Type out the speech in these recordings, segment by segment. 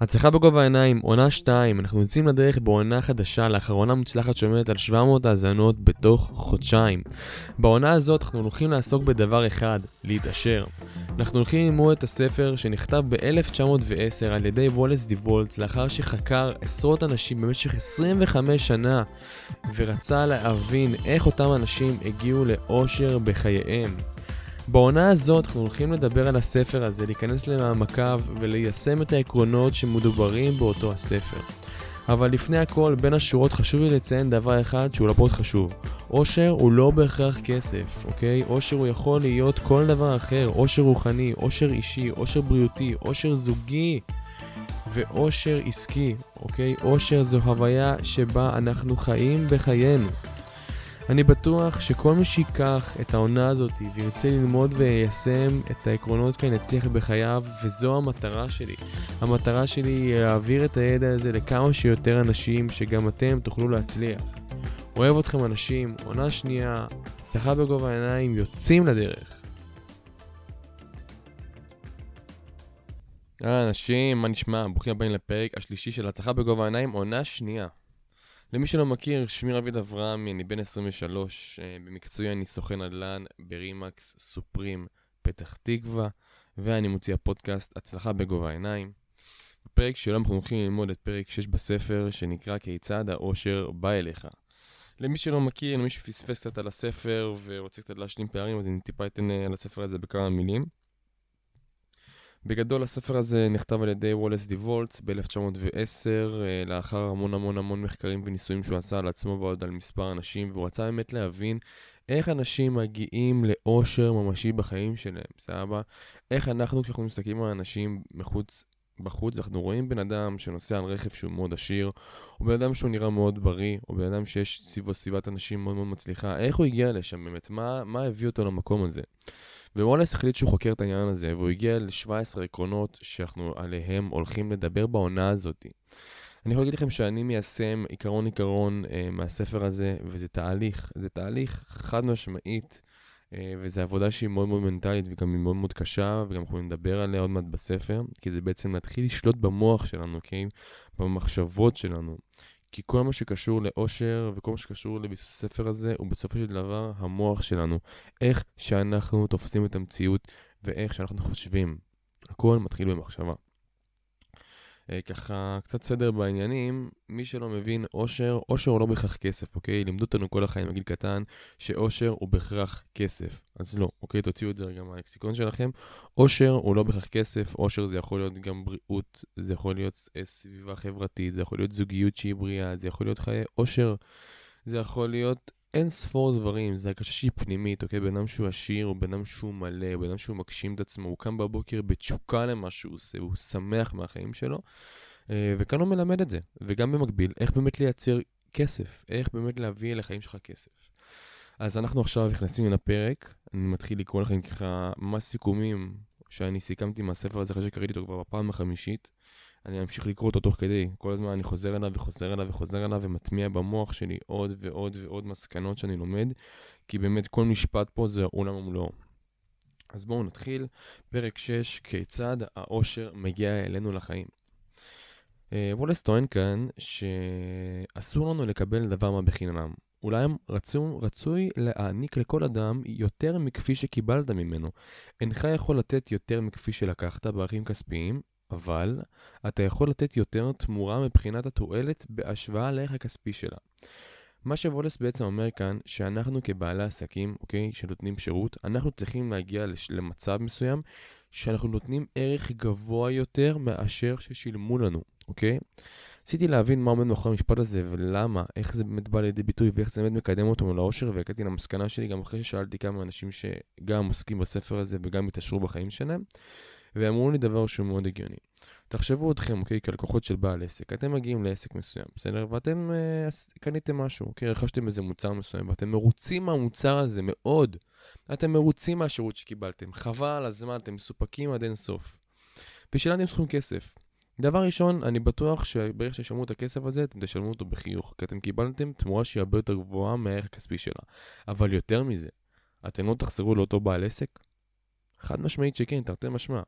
הצלחה בגובה העיניים, עונה 2, אנחנו יוצאים לדרך בעונה חדשה, לאחר עונה מוצלחת שעומדת על 700 האזנות בתוך חודשיים. בעונה הזאת אנחנו הולכים לעסוק בדבר אחד, להתעשר. אנחנו הולכים ללמוד את הספר שנכתב ב-1910 על ידי וולס דיוולטס לאחר שחקר עשרות אנשים במשך 25 שנה ורצה להבין איך אותם אנשים הגיעו לאושר בחייהם. בעונה הזאת אנחנו הולכים לדבר על הספר הזה, להיכנס למעמקיו וליישם את העקרונות שמדוברים באותו הספר. אבל לפני הכל, בין השורות חשוב לי לציין דבר אחד שהוא לא פחות חשוב. אושר הוא לא בהכרח כסף, אוקיי? אושר הוא יכול להיות כל דבר אחר, אושר רוחני, אושר אישי, אושר בריאותי, אושר זוגי ואושר עסקי, אוקיי? אושר זו הוויה שבה אנחנו חיים בחיינו. אני בטוח שכל מי שיקח את העונה הזאת וירצה ללמוד ויישם את העקרונות כאן יצליח בחייו, וזו המטרה שלי. המטרה שלי היא להעביר את הידע הזה לכמה שיותר אנשים, שגם אתם תוכלו להצליח. אוהב אתכם אנשים, עונה שנייה, הצלחה בגובה העיניים, יוצאים לדרך. אהלן אנשים, מה נשמע? ברוכים הבאים לפרק השלישי של הצלחה בגובה העיניים, עונה שנייה. למי שלא מכיר, שמי רביד אברהמי, אני בן 23, אה, במקצועי אני סוכן נדל"ן ברימקס סופרים פתח תקווה, ואני מוציא הפודקאסט הצלחה בגובה העיניים. בפרק שלו אנחנו הולכים ללמוד את פרק 6 בספר, שנקרא כיצד האושר בא אליך. למי שלא מכיר, למי שפספס קצת על הספר ורוצה קצת להשלים פערים, אז אני טיפה אתן אה, על הספר הזה בכמה מילים. בגדול הספר הזה נכתב על ידי וולס דיוולטס ב-1910, אה, לאחר המון המון המון מחקרים וניסויים שהוא עשה על עצמו ועוד על מספר אנשים, והוא רצה באמת להבין איך אנשים מגיעים לאושר ממשי בחיים שלהם, סבבה? איך אנחנו, כשאנחנו מסתכלים על אנשים מחוץ בחוץ אנחנו רואים בן אדם שנוסע על רכב שהוא מאוד עשיר, או בן אדם שהוא נראה מאוד בריא, או בן אדם שיש סביבו סביבת אנשים מאוד מאוד מצליחה, איך הוא הגיע לשם באמת? מה, מה הביא אותו למקום הזה? ווולס החליט שהוא חוקר את העניין הזה, והוא הגיע ל-17 עקרונות שאנחנו עליהם הולכים לדבר בעונה הזאת. אני יכול להגיד לכם שאני מיישם עיקרון עיקרון אה, מהספר הזה, וזה תהליך, זה תהליך חד משמעית, וזו עבודה שהיא מאוד מאוד מנטלית וגם היא מאוד מאוד קשה, וגם אנחנו נדבר עליה עוד מעט בספר, כי זה בעצם להתחיל לשלוט במוח שלנו, כן? במחשבות שלנו. כי כל מה שקשור לאושר וכל מה שקשור לביסוס הספר הזה הוא בסופו של דבר המוח שלנו. איך שאנחנו תופסים את המציאות ואיך שאנחנו חושבים. הכל מתחיל במחשבה. אה, ככה, קצת סדר בעניינים, מי שלא מבין, אושר, אושר הוא לא בהכרח כסף, אוקיי? לימדו אותנו כל החיים בגיל קטן, שאושר הוא בהכרח כסף. אז לא, אוקיי? תוציאו את זה רגע מהלקסיקון שלכם. אושר הוא לא בהכרח כסף, אושר זה יכול להיות גם בריאות, זה יכול להיות אה, סביבה חברתית, זה יכול להיות זוגיות שהיא בריאה, זה יכול להיות חיי אושר, זה יכול להיות אין ספור דברים, זה הרגשה שהיא פנימית, אוקיי? בן אדם שהוא עשיר, הוא בן אדם שהוא מלא, בן אדם שהוא מגשים את עצמו, הוא קם בבוקר בתשוקה למה שהוא עושה, הוא שמח מהחיים שלו, אה, וכאן הוא מלמד את זה. וגם במקביל, איך באמת לייצר כסף, איך באמת להביא לחיים שלך כסף. אז אנחנו עכשיו נכנסים לפרק, אני מתחיל לקרוא לכם ככה ממש סיכומים שאני סיכמתי מהספר הזה אחרי שקראתי אותו כבר בפעם החמישית. אני אמשיך לקרוא אותו תוך כדי, כל הזמן אני חוזר אליו וחוזר אליו וחוזר אליו ומטמיע במוח שלי עוד ועוד ועוד מסקנות שאני לומד, כי באמת כל משפט פה זה עולם ומלואו. אז בואו נתחיל, פרק 6, כיצד העושר מגיע אלינו לחיים. אה, וולס טוען כאן שאסור לנו לקבל דבר מה בחינם. אולי רצו, רצוי להעניק לכל אדם יותר מכפי שקיבלת ממנו. אינך יכול לתת יותר מכפי שלקחת בערכים כספיים, אבל אתה יכול לתת יותר תמורה מבחינת התועלת בהשוואה לערך הכספי שלה. מה שוולס בעצם אומר כאן, שאנחנו כבעלי עסקים, אוקיי, שנותנים שירות, אנחנו צריכים להגיע למצב מסוים שאנחנו נותנים ערך גבוה יותר מאשר ששילמו לנו, אוקיי? ניסיתי להבין מה עומד מאחורי המשפט הזה ולמה, איך זה באמת בא לידי ביטוי ואיך זה באמת מקדם אותו לאושר והגעתי למסקנה שלי גם אחרי ששאלתי כמה אנשים שגם עוסקים בספר הזה וגם התעשרו בחיים שלהם. ואמרו לי דבר שהוא מאוד הגיוני. תחשבו אתכם, אוקיי, כלקוחות של בעל עסק. אתם מגיעים לעסק מסוים, בסדר? ואתם אה, קניתם משהו, אוקיי? רכשתם איזה מוצר מסוים, ואתם מרוצים מהמוצר הזה מאוד. אתם מרוצים מהשירות שקיבלתם. חבל הזמן, אתם מסופקים עד אין סוף. ושילמתם סכום כסף. דבר ראשון, אני בטוח שברגע שתשלמו את הכסף הזה, אתם תשלמו אותו בחיוך, כי אתם קיבלתם תמורה שהיא הרבה יותר גבוהה מהערך הכספי שלה. אבל יותר מזה, אתם לא תחזרו לאותו בעל עסק? חד משמעית שכן, תרתי משמע.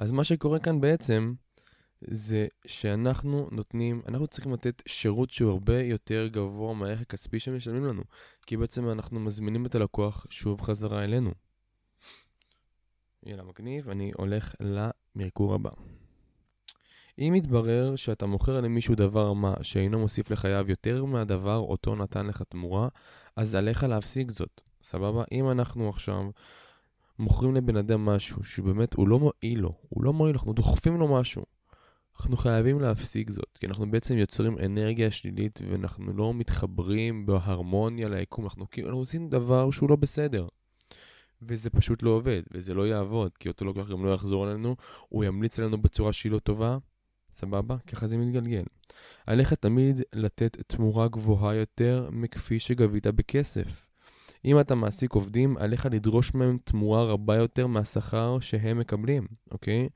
אז מה שקורה כאן בעצם, זה שאנחנו נותנים, אנחנו צריכים לתת שירות שהוא הרבה יותר גבוה מהערך הכספי שמשלמים לנו, כי בעצם אנחנו מזמינים את הלקוח שוב חזרה אלינו. יאללה, מגניב, אני הולך למרקור הבא. אם יתברר שאתה מוכר למישהו דבר מה שאינו מוסיף לחייו יותר מהדבר אותו נתן לך תמורה, אז עליך להפסיק זאת, סבבה? אם אנחנו עכשיו מוכרים לבן אדם משהו שבאמת הוא לא מועיל לו, הוא לא מועיל, אנחנו דוחפים לו משהו, אנחנו חייבים להפסיק זאת, כי אנחנו בעצם יוצרים אנרגיה שלילית ואנחנו לא מתחברים בהרמוניה ליקום, אנחנו כאילו עושים דבר שהוא לא בסדר. וזה פשוט לא עובד, וזה לא יעבוד, כי אותו לוקח גם לא יחזור אלינו, הוא ימליץ עלינו בצורה שהיא לא טובה, סבבה? ככה זה מתגלגל. עליך תמיד לתת תמורה גבוהה יותר מכפי שגבית בכסף. אם אתה מעסיק עובדים, עליך לדרוש מהם תמורה רבה יותר מהשכר שהם מקבלים, אוקיי?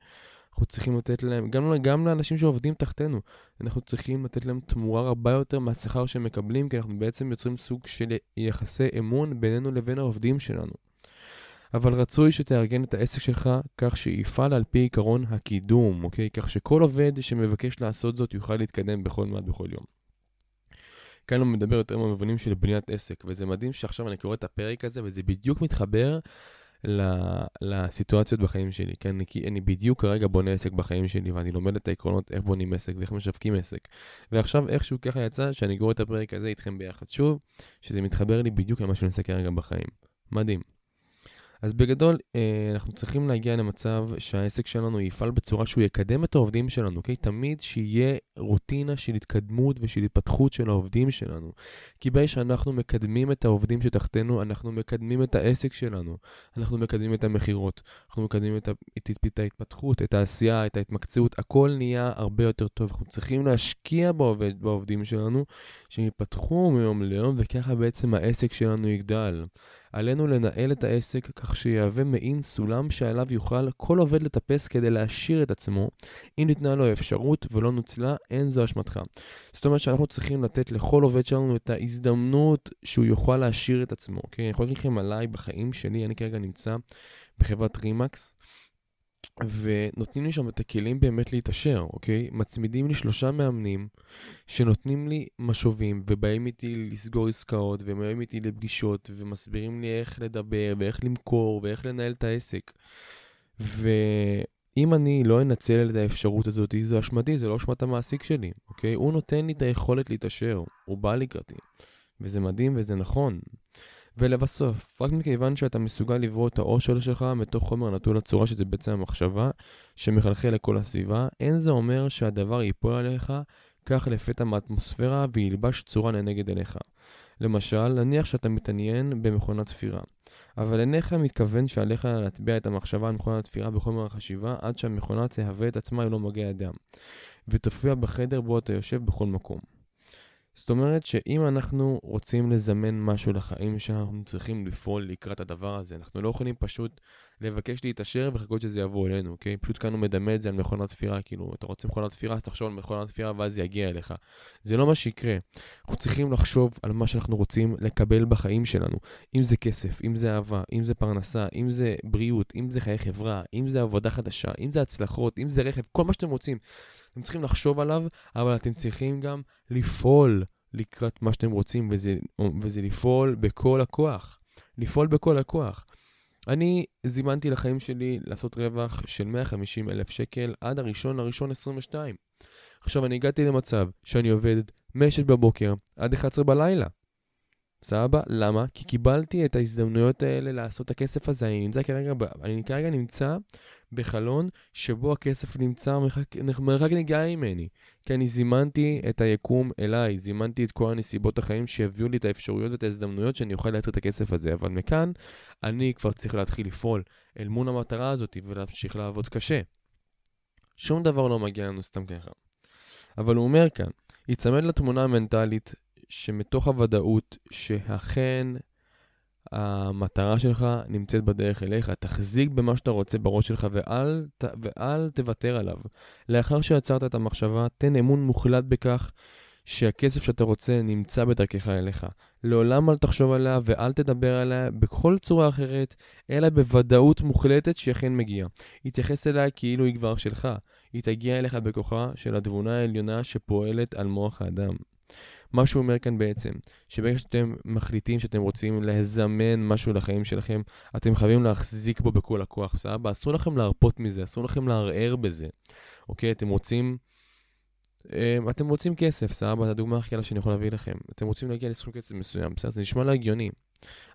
אנחנו צריכים לתת להם, גם, גם לאנשים שעובדים תחתינו, אנחנו צריכים לתת להם תמורה רבה יותר מהשכר שהם מקבלים, כי אנחנו בעצם יוצרים סוג של יחסי אמון בינינו לבין העובדים שלנו. אבל רצוי שתארגן את העסק שלך כך שיפעל על פי עיקרון הקידום, אוקיי? כך שכל עובד שמבקש לעשות זאת יוכל להתקדם בכל מעט בכל יום. כאן הוא מדבר יותר במובנים של בניית עסק, וזה מדהים שעכשיו אני קורא את הפרק הזה, וזה בדיוק מתחבר לסיטואציות בחיים שלי, כן? כי אני בדיוק כרגע בונה עסק בחיים שלי, ואני לומד את העקרונות איך בונים עסק ואיך משווקים עסק. ועכשיו איכשהו ככה יצא שאני קורא את הפרק הזה איתכם ביחד שוב, שזה מתחבר לי בדיוק למה שאני עושה כרגע בחיים. מדהים. אז בגדול, אה, אנחנו צריכים להגיע למצב שהעסק שלנו יפעל בצורה שהוא יקדם את העובדים שלנו, אוקיי? תמיד שיהיה רוטינה של התקדמות ושל התפתחות של העובדים שלנו. כי ברגע שאנחנו מקדמים את העובדים שתחתנו, אנחנו מקדמים את העסק שלנו. אנחנו מקדמים את המכירות, אנחנו מקדמים את, את, את ההתפתחות, את העשייה, את ההתמקצעות, הכל נהיה הרבה יותר טוב. אנחנו צריכים להשקיע בעובד, בעובדים שלנו, שהם יפתחו מיום ליום, וככה בעצם העסק שלנו יגדל. עלינו לנהל את העסק כך שיהווה מעין סולם שעליו יוכל כל עובד לטפס כדי להעשיר את עצמו. אם ניתנה לו אפשרות ולא נוצלה, אין זו אשמתך. זאת אומרת שאנחנו צריכים לתת לכל עובד שלנו את ההזדמנות שהוא יוכל להעשיר את עצמו, אוקיי? אני יכול להגיד לכם עליי בחיים שלי, אני כרגע נמצא בחברת רימקס. ונותנים לי שם את הכלים באמת להתעשר, אוקיי? מצמידים לי שלושה מאמנים שנותנים לי משובים ובאים איתי לסגור עסקאות ובאים איתי לפגישות ומסבירים לי איך לדבר ואיך למכור ואיך לנהל את העסק. ואם אני לא אנצל את האפשרות הזאת, זו אשמתי, זה לא אשמת המעסיק שלי, אוקיי? הוא נותן לי את היכולת להתעשר, הוא בא לקראתי. וזה מדהים וזה נכון. ולבסוף, רק מכיוון שאתה מסוגל לברוא את העושר שלך מתוך חומר נטול הצורה, שזה בעצם המחשבה, שמחלחל לכל הסביבה, אין זה אומר שהדבר ייפול עליך כך לפתע מהאטמוספירה וילבש צורה לנגד עיניך. למשל, נניח שאתה מתעניין במכונת תפירה, אבל אינך מתכוון שעליך להטביע את המחשבה על מכונת תפירה בחומר החשיבה עד שהמכונה תהווה את עצמה ללא מגע אדם, ותופיע בחדר בו אתה יושב בכל מקום. זאת אומרת שאם אנחנו רוצים לזמן משהו לחיים שאנחנו צריכים לפעול לקראת הדבר הזה, אנחנו לא יכולים פשוט לבקש להתעשר ולחכות שזה יבוא אלינו, אוקיי? פשוט כאן הוא מדמה את זה על מכונת תפירה, כאילו, אתה רוצה מכונת תפירה, אז תחשוב על מכונת תפירה ואז זה יגיע אליך. זה לא מה שיקרה. אנחנו צריכים לחשוב על מה שאנחנו רוצים לקבל בחיים שלנו. אם זה כסף, אם זה אהבה, אם זה פרנסה, אם זה בריאות, אם זה חיי חברה, אם זה עבודה חדשה, אם זה הצלחות, אם זה רכב, כל מה שאתם רוצים. אתם צריכים לחשוב עליו, אבל אתם צריכים גם לפעול לקראת מה שאתם רוצים, וזה, וזה לפעול בכל הכוח. לפעול בכל הכוח. אני זימנתי לחיים שלי לעשות רווח של 150 אלף שקל עד הראשון לראשון 22. עכשיו, אני הגעתי למצב שאני עובד מ-6 בבוקר עד 11 בלילה. סבבה? למה? כי קיבלתי את ההזדמנויות האלה לעשות את הכסף הזה. אני נמצא כרגע, אני כרגע נמצא בחלון שבו הכסף נמצא מרחק, מרחק נגיעה ממני. כי אני זימנתי את היקום אליי, זימנתי את כל הנסיבות החיים שיביאו לי את האפשרויות ואת ההזדמנויות שאני אוכל לייצר את הכסף הזה. אבל מכאן, אני כבר צריך להתחיל לפעול אל מול המטרה הזאת ולהמשיך לעבוד קשה. שום דבר לא מגיע לנו סתם ככה. אבל הוא אומר כאן, ייצמד לתמונה המנטלית שמתוך הוודאות שאכן המטרה שלך נמצאת בדרך אליך. תחזיק במה שאתה רוצה בראש שלך ואל, ואל תוותר עליו. לאחר שעצרת את המחשבה, תן אמון מוחלט בכך שהכסף שאתה רוצה נמצא בדרכך אליך. לעולם אל תחשוב עליה ואל תדבר עליה בכל צורה אחרת, אלא בוודאות מוחלטת שהיא אכן מגיעה. התייחס אליה כאילו היא כבר שלך. היא תגיע אליך בכוחה של התבונה העליונה שפועלת על מוח האדם. מה שהוא אומר כאן בעצם, שברגע שאתם מחליטים שאתם רוצים לזמן משהו לחיים שלכם, אתם חייבים להחזיק בו בכל הכוח, סבבה? אסור לכם להרפות מזה, אסור לכם לערער בזה, אוקיי? אתם רוצים... אמ, אתם רוצים כסף, סבבה? זו הדוגמה הכי קלה שאני יכול להביא לכם. אתם רוצים להגיע לסכום כסף מסוים, בסדר? זה נשמע לא הגיוני.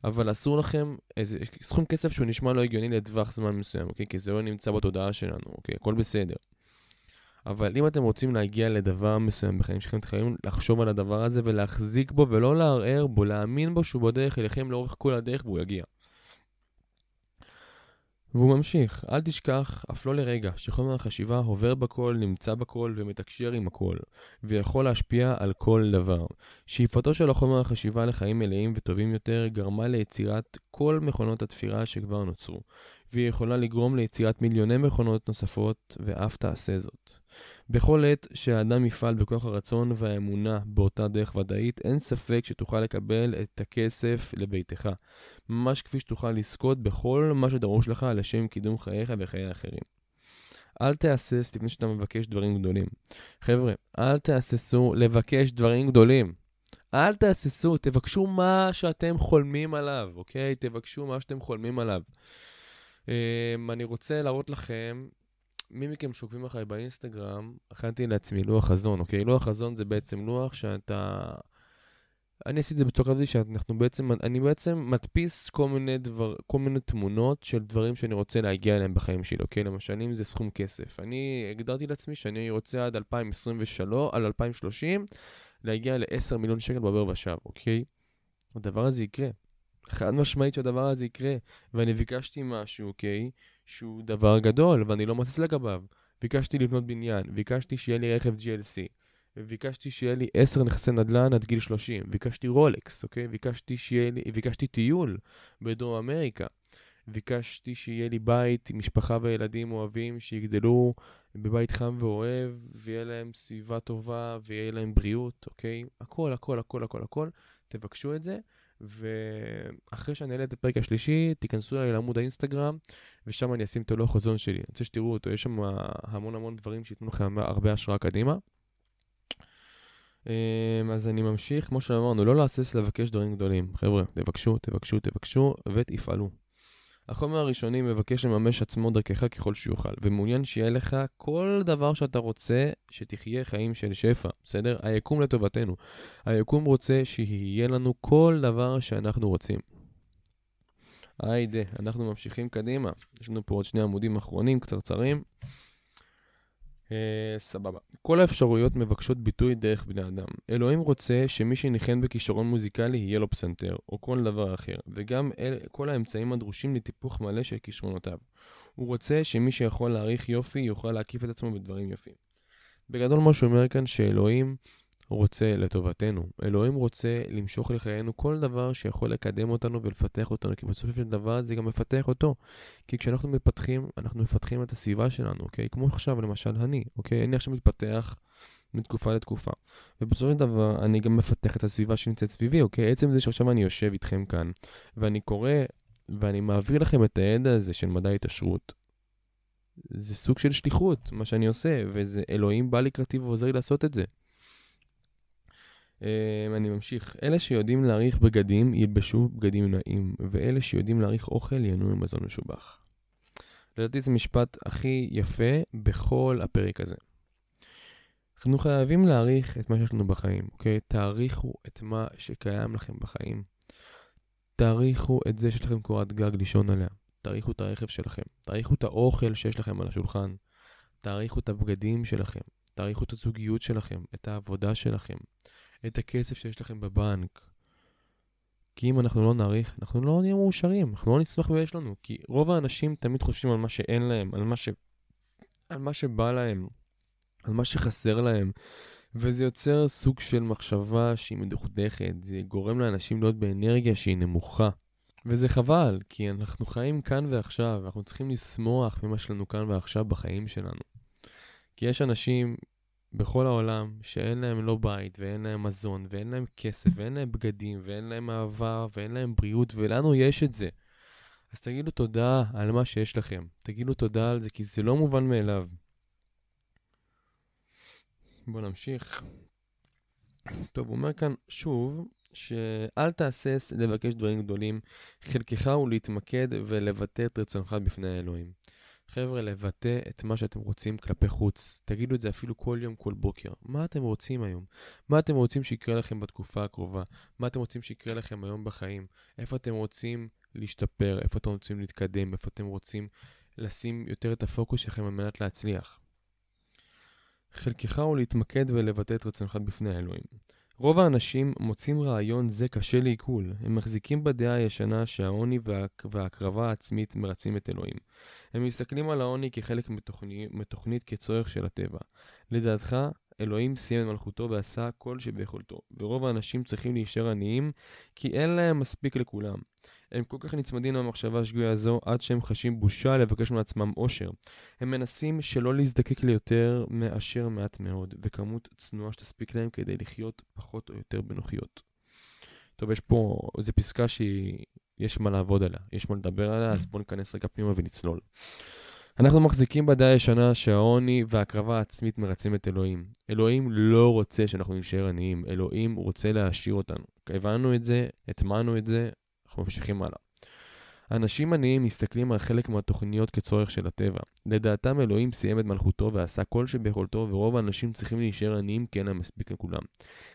אבל אסור לכם, איזה סכום כסף שהוא נשמע לא הגיוני לטווח זמן מסוים, אוקיי? כי זה לא נמצא בתודעה שלנו, אוקיי? הכל בסדר. אבל אם אתם רוצים להגיע לדבר מסוים בחיים שלכם, אתם חייבים לחשוב על הדבר הזה ולהחזיק בו ולא לערער בו, להאמין בו שהוא בדרך אליכם לאורך כל הדרך והוא יגיע. והוא ממשיך, אל תשכח, אף לא לרגע, שחומר החשיבה עובר בכל, נמצא בכל ומתקשר עם הכל, ויכול להשפיע על כל דבר. שאיפתו של החומר החשיבה לחיים מלאים וטובים יותר גרמה ליצירת כל מכונות התפירה שכבר נוצרו, והיא יכולה לגרום ליצירת מיליוני מכונות נוספות, ואף תעשה זאת. בכל עת שהאדם יפעל בכוח הרצון והאמונה באותה דרך ודאית, אין ספק שתוכל לקבל את הכסף לביתך. ממש כפי שתוכל לזכות בכל מה שדרוש לך לשם קידום חייך וחיי האחרים. אל תהסס לפני שאתה מבקש דברים גדולים. חבר'ה, אל תהססו לבקש דברים גדולים. אל תהססו, תבקשו מה שאתם חולמים עליו, אוקיי? תבקשו מה שאתם חולמים עליו. Um, אני רוצה להראות לכם מי מכם שעוקבים אחריי באינסטגרם, הכנתי לעצמי לוח חזון, אוקיי? לוח חזון זה בעצם לוח שאתה... אני עשיתי את זה בצורה כזאת שאנחנו בעצם, אני בעצם מדפיס כל מיני דבר, כל מיני תמונות של דברים שאני רוצה להגיע אליהם בחיים שלי, אוקיי? למשל, אם זה סכום כסף. אני הגדרתי לעצמי שאני רוצה עד 2023, על 2030, להגיע ל-10 מיליון שקל בעבר ושב, אוקיי? הדבר הזה יקרה. חד משמעית שהדבר הזה יקרה. ואני ביקשתי משהו, אוקיי? שהוא דבר גדול, ואני לא מסיס לגביו. ביקשתי לבנות בניין, ביקשתי שיהיה לי רכב GLC, וביקשתי שיהיה לי 10 נכסי נדל"ן עד גיל 30, ביקשתי רולקס, אוקיי? ביקשתי שיהיה לי, ביקשתי טיול בדרום אמריקה, ביקשתי שיהיה לי בית עם משפחה וילדים אוהבים שיגדלו בבית חם ואוהב, ויהיה להם סביבה טובה, ויהיה להם בריאות, אוקיי? הכל, הכל, הכל, הכל, הכל. תבקשו את זה. ואחרי שאני אעלה את הפרק השלישי, תיכנסו אליי לעמוד האינסטגרם, ושם אני אשים את הלוח חזון שלי. אני רוצה שתראו אותו, יש שם המון המון דברים שייתנו לכם הרבה השראה קדימה. אמ, אז אני ממשיך, כמו שאמרנו, לא להסס לבקש דברים גדולים. חבר'ה, תבקשו, תבקשו, תבקשו, ותפעלו. החומר הראשוני מבקש לממש עצמו דרכך ככל שיוכל, ומעוניין שיהיה לך כל דבר שאתה רוצה שתחיה חיים של שפע, בסדר? היקום לטובתנו. היקום רוצה שיהיה לנו כל דבר שאנחנו רוצים. היידה, אנחנו ממשיכים קדימה. יש לנו פה עוד שני עמודים אחרונים, קצרצרים. אה, סבבה. כל האפשרויות מבקשות ביטוי דרך בני אדם. אלוהים רוצה שמי שניחן בכישרון מוזיקלי יהיה לו פסנתר, או כל דבר אחר, וגם אל, כל האמצעים הדרושים לטיפוח מלא של כישרונותיו. הוא רוצה שמי שיכול להעריך יופי יוכל להקיף את עצמו בדברים יפים. בגדול מה שהוא אומר כאן שאלוהים רוצה לטובתנו. אלוהים רוצה למשוך לחיינו כל דבר שיכול לקדם אותנו ולפתח אותנו, כי בסופו של דבר זה גם מפתח אותו. כי כשאנחנו מפתחים, אנחנו מפתחים את הסביבה שלנו, אוקיי? כמו עכשיו, למשל, אני, אוקיי? אני עכשיו מתפתח מתקופה לתקופה. ובסופו של דבר, אני גם מפתח את הסביבה שנמצאת סביבי, אוקיי? עצם זה שעכשיו אני יושב איתכם כאן, ואני קורא, ואני מעביר לכם את הידע הזה של מדע התעשרות, זה סוג של שליחות, מה שאני עושה, וזה אלוהים בא לקראתי ועוזר לי לעשות את זה. Um, אני ממשיך. אלה שיודעים להעריך בגדים ילבשו בגדים נעים, ואלה שיודעים להעריך אוכל ייהנו ממזון משובח. לדעתי זה משפט הכי יפה בכל הפרק הזה. אנחנו חייבים להעריך את מה שיש לנו בחיים, אוקיי? תעריכו את מה שקיים לכם בחיים. תעריכו את זה שיש לכם קורת גג לישון עליה. תעריכו את הרכב שלכם. תעריכו את האוכל שיש לכם על השולחן. תעריכו את הבגדים שלכם. תעריכו את הזוגיות שלכם, את העבודה שלכם, את הכסף שיש לכם בבנק. כי אם אנחנו לא נעריך, אנחנו לא נהיה מאושרים, אנחנו לא נצמח ויש לנו. כי רוב האנשים תמיד חושבים על מה שאין להם, על מה, ש... על מה שבא להם, על מה שחסר להם. וזה יוצר סוג של מחשבה שהיא מדוכדכת, זה גורם לאנשים להיות באנרגיה שהיא נמוכה. וזה חבל, כי אנחנו חיים כאן ועכשיו, ואנחנו צריכים לשמוח ממה שלנו כאן ועכשיו בחיים שלנו. כי יש אנשים בכל העולם שאין להם לא בית, ואין להם מזון, ואין להם כסף, ואין להם בגדים, ואין להם אהבה, ואין להם בריאות, ולנו יש את זה. אז תגידו תודה על מה שיש לכם. תגידו תודה על זה, כי זה לא מובן מאליו. בואו נמשיך. טוב, הוא אומר כאן שוב, שאל תהסס לבקש דברים גדולים, חלקך הוא להתמקד ולבטא את רצונך בפני האלוהים. חבר'ה, לבטא את מה שאתם רוצים כלפי חוץ. תגידו את זה אפילו כל יום, כל בוקר. מה אתם רוצים היום? מה אתם רוצים שיקרה לכם בתקופה הקרובה? מה אתם רוצים שיקרה לכם היום בחיים? איפה אתם רוצים להשתפר? איפה אתם רוצים להתקדם? איפה אתם רוצים לשים יותר את הפוקוס שלכם על מנת להצליח? חלקך הוא להתמקד ולבטא את רצונך בפני האלוהים. רוב האנשים מוצאים רעיון זה קשה לעיכול. הם מחזיקים בדעה הישנה שהעוני וההקרבה העצמית מרצים את אלוהים. הם מסתכלים על העוני כחלק מתוכני, מתוכנית כצורך של הטבע. לדעתך, אלוהים סיים את מלכותו ועשה כל שביכולתו, ורוב האנשים צריכים להישאר עניים כי אין להם מספיק לכולם. הם כל כך נצמדים למחשבה השגויה הזו עד שהם חשים בושה לבקש מעצמם אושר. הם מנסים שלא להזדקק ליותר מאשר מעט מאוד, וכמות צנועה שתספיק להם כדי לחיות פחות או יותר בנוחיות. טוב, יש פה, זו פסקה שיש מה לעבוד עליה, יש מה לדבר עליה, אז בואו ניכנס רגע פנימה ונצלול. אנחנו מחזיקים בדעה הישנה שהעוני וההקרבה העצמית מרצים את אלוהים. אלוהים לא רוצה שאנחנו נשאר עניים, אלוהים רוצה להעשיר אותנו. הבנו את זה, הטמענו את זה, אנחנו ממשיכים הלאה. אנשים עניים מסתכלים על חלק מהתוכניות כצורך של הטבע. לדעתם אלוהים סיים את מלכותו ועשה כל שביכולתו, ורוב האנשים צריכים להישאר עניים כי אין להם מספיק לכולם.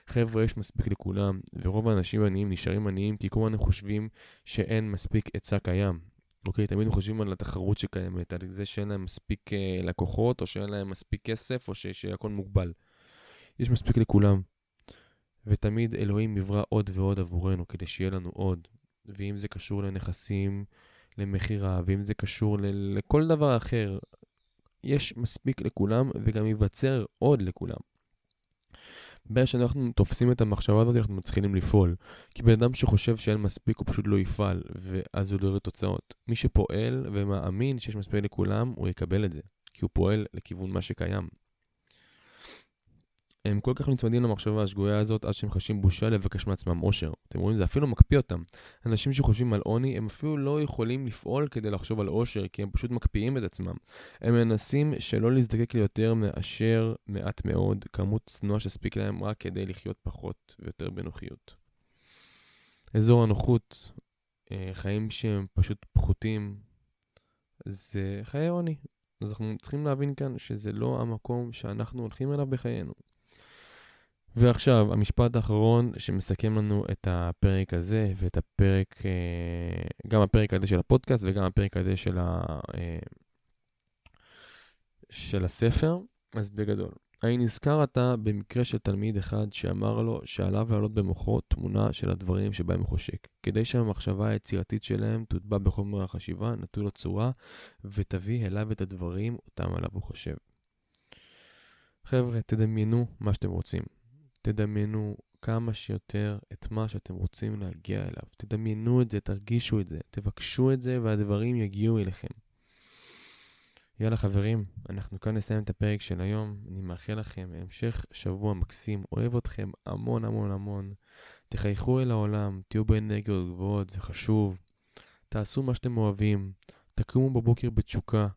חבר'ה, יש מספיק לכולם, ורוב האנשים עניים נשארים עניים כי כל הזמן הם חושבים שאין מספיק היצע קיים. אוקיי, תמיד חושבים על התחרות שקיימת, על זה שאין להם מספיק uh, לקוחות, או שאין להם מספיק כסף, או שהכל מוגבל. יש מספיק לכולם. ותמיד אלוהים יברא עוד ועוד עבורנו, כדי שיהיה לנו עוד. ואם זה קשור לנכסים, למכירה, ואם זה קשור ל- לכל דבר אחר, יש מספיק לכולם, וגם ייווצר עוד לכולם. ברגע שאנחנו תופסים את המחשבה הזאת, אנחנו מתחילים לפעול. כי בן אדם שחושב שאין מספיק, הוא פשוט לא יפעל, ואז הוא לא יראה תוצאות. מי שפועל ומאמין שיש מספיק לכולם, הוא יקבל את זה. כי הוא פועל לכיוון מה שקיים. הם כל כך נצמדים למחשבה השגויה הזאת עד שהם חשים בושה לבקש מעצמם אושר. אתם רואים, זה אפילו מקפיא אותם. אנשים שחושבים על עוני, הם אפילו לא יכולים לפעול כדי לחשוב על אושר, כי הם פשוט מקפיאים את עצמם. הם מנסים שלא להזדקק ליותר מאשר מעט מאוד, כמות צנועה שספיק להם רק כדי לחיות פחות ויותר בנוחיות. אזור הנוחות, אה, חיים שהם פשוט פחותים, זה חיי עוני. אז אנחנו צריכים להבין כאן שזה לא המקום שאנחנו הולכים אליו בחיינו. ועכשיו, המשפט האחרון שמסכם לנו את הפרק הזה ואת הפרק, אה, גם הפרק הזה של הפודקאסט וגם הפרק הזה של, ה, אה, של הספר. אז בגדול, האם נזכר אתה במקרה של תלמיד אחד שאמר לו שעליו להעלות במוחו תמונה של הדברים שבהם הוא חושק, כדי שהמחשבה היצירתית שלהם תוטבע בחומר החשיבה, נטו לו צורה, ותביא אליו את הדברים אותם עליו הוא חושב. חבר'ה, תדמיינו מה שאתם רוצים. תדמיינו כמה שיותר את מה שאתם רוצים להגיע אליו. תדמיינו את זה, תרגישו את זה, תבקשו את זה והדברים יגיעו אליכם. יאללה חברים, אנחנו כאן נסיים את הפרק של היום. אני מאחל לכם המשך שבוע מקסים, אוהב אתכם המון המון המון. תחייכו אל העולם, תהיו באנרגיות גבוהות, זה חשוב. תעשו מה שאתם אוהבים, תקומו בבוקר בתשוקה.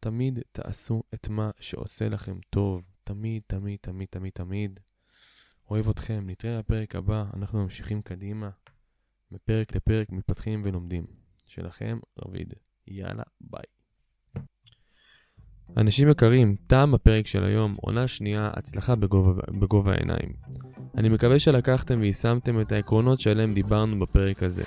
תמיד תעשו את מה שעושה לכם טוב. תמיד, תמיד, תמיד, תמיד, תמיד. אוהב אתכם, נתראה בפרק הבא, אנחנו ממשיכים קדימה. מפרק לפרק מתפתחים ולומדים. שלכם, רביד. יאללה, ביי. אנשים יקרים, תם הפרק של היום, עונה שנייה, הצלחה בגובה, בגובה העיניים. אני מקווה שלקחתם ויישמתם את העקרונות שעליהם דיברנו בפרק הזה.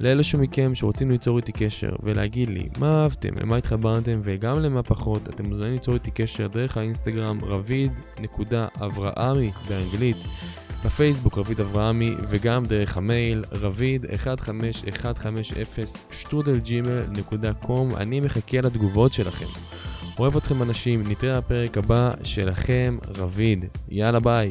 לאלו מכם שרוצים ליצור איתי קשר ולהגיד לי מה אהבתם, למה התחברתם וגם למה פחות, אתם מוזמנים ליצור איתי קשר דרך האינסטגרם רביד.אברהמי באנגלית, בפייסבוק רביד אברהמי וגם דרך המייל רביד 15150 שטרודלג'ימל.קום אני מחכה לתגובות שלכם. אוהב אתכם אנשים, נתראה בפרק הבא שלכם רביד. יאללה ביי.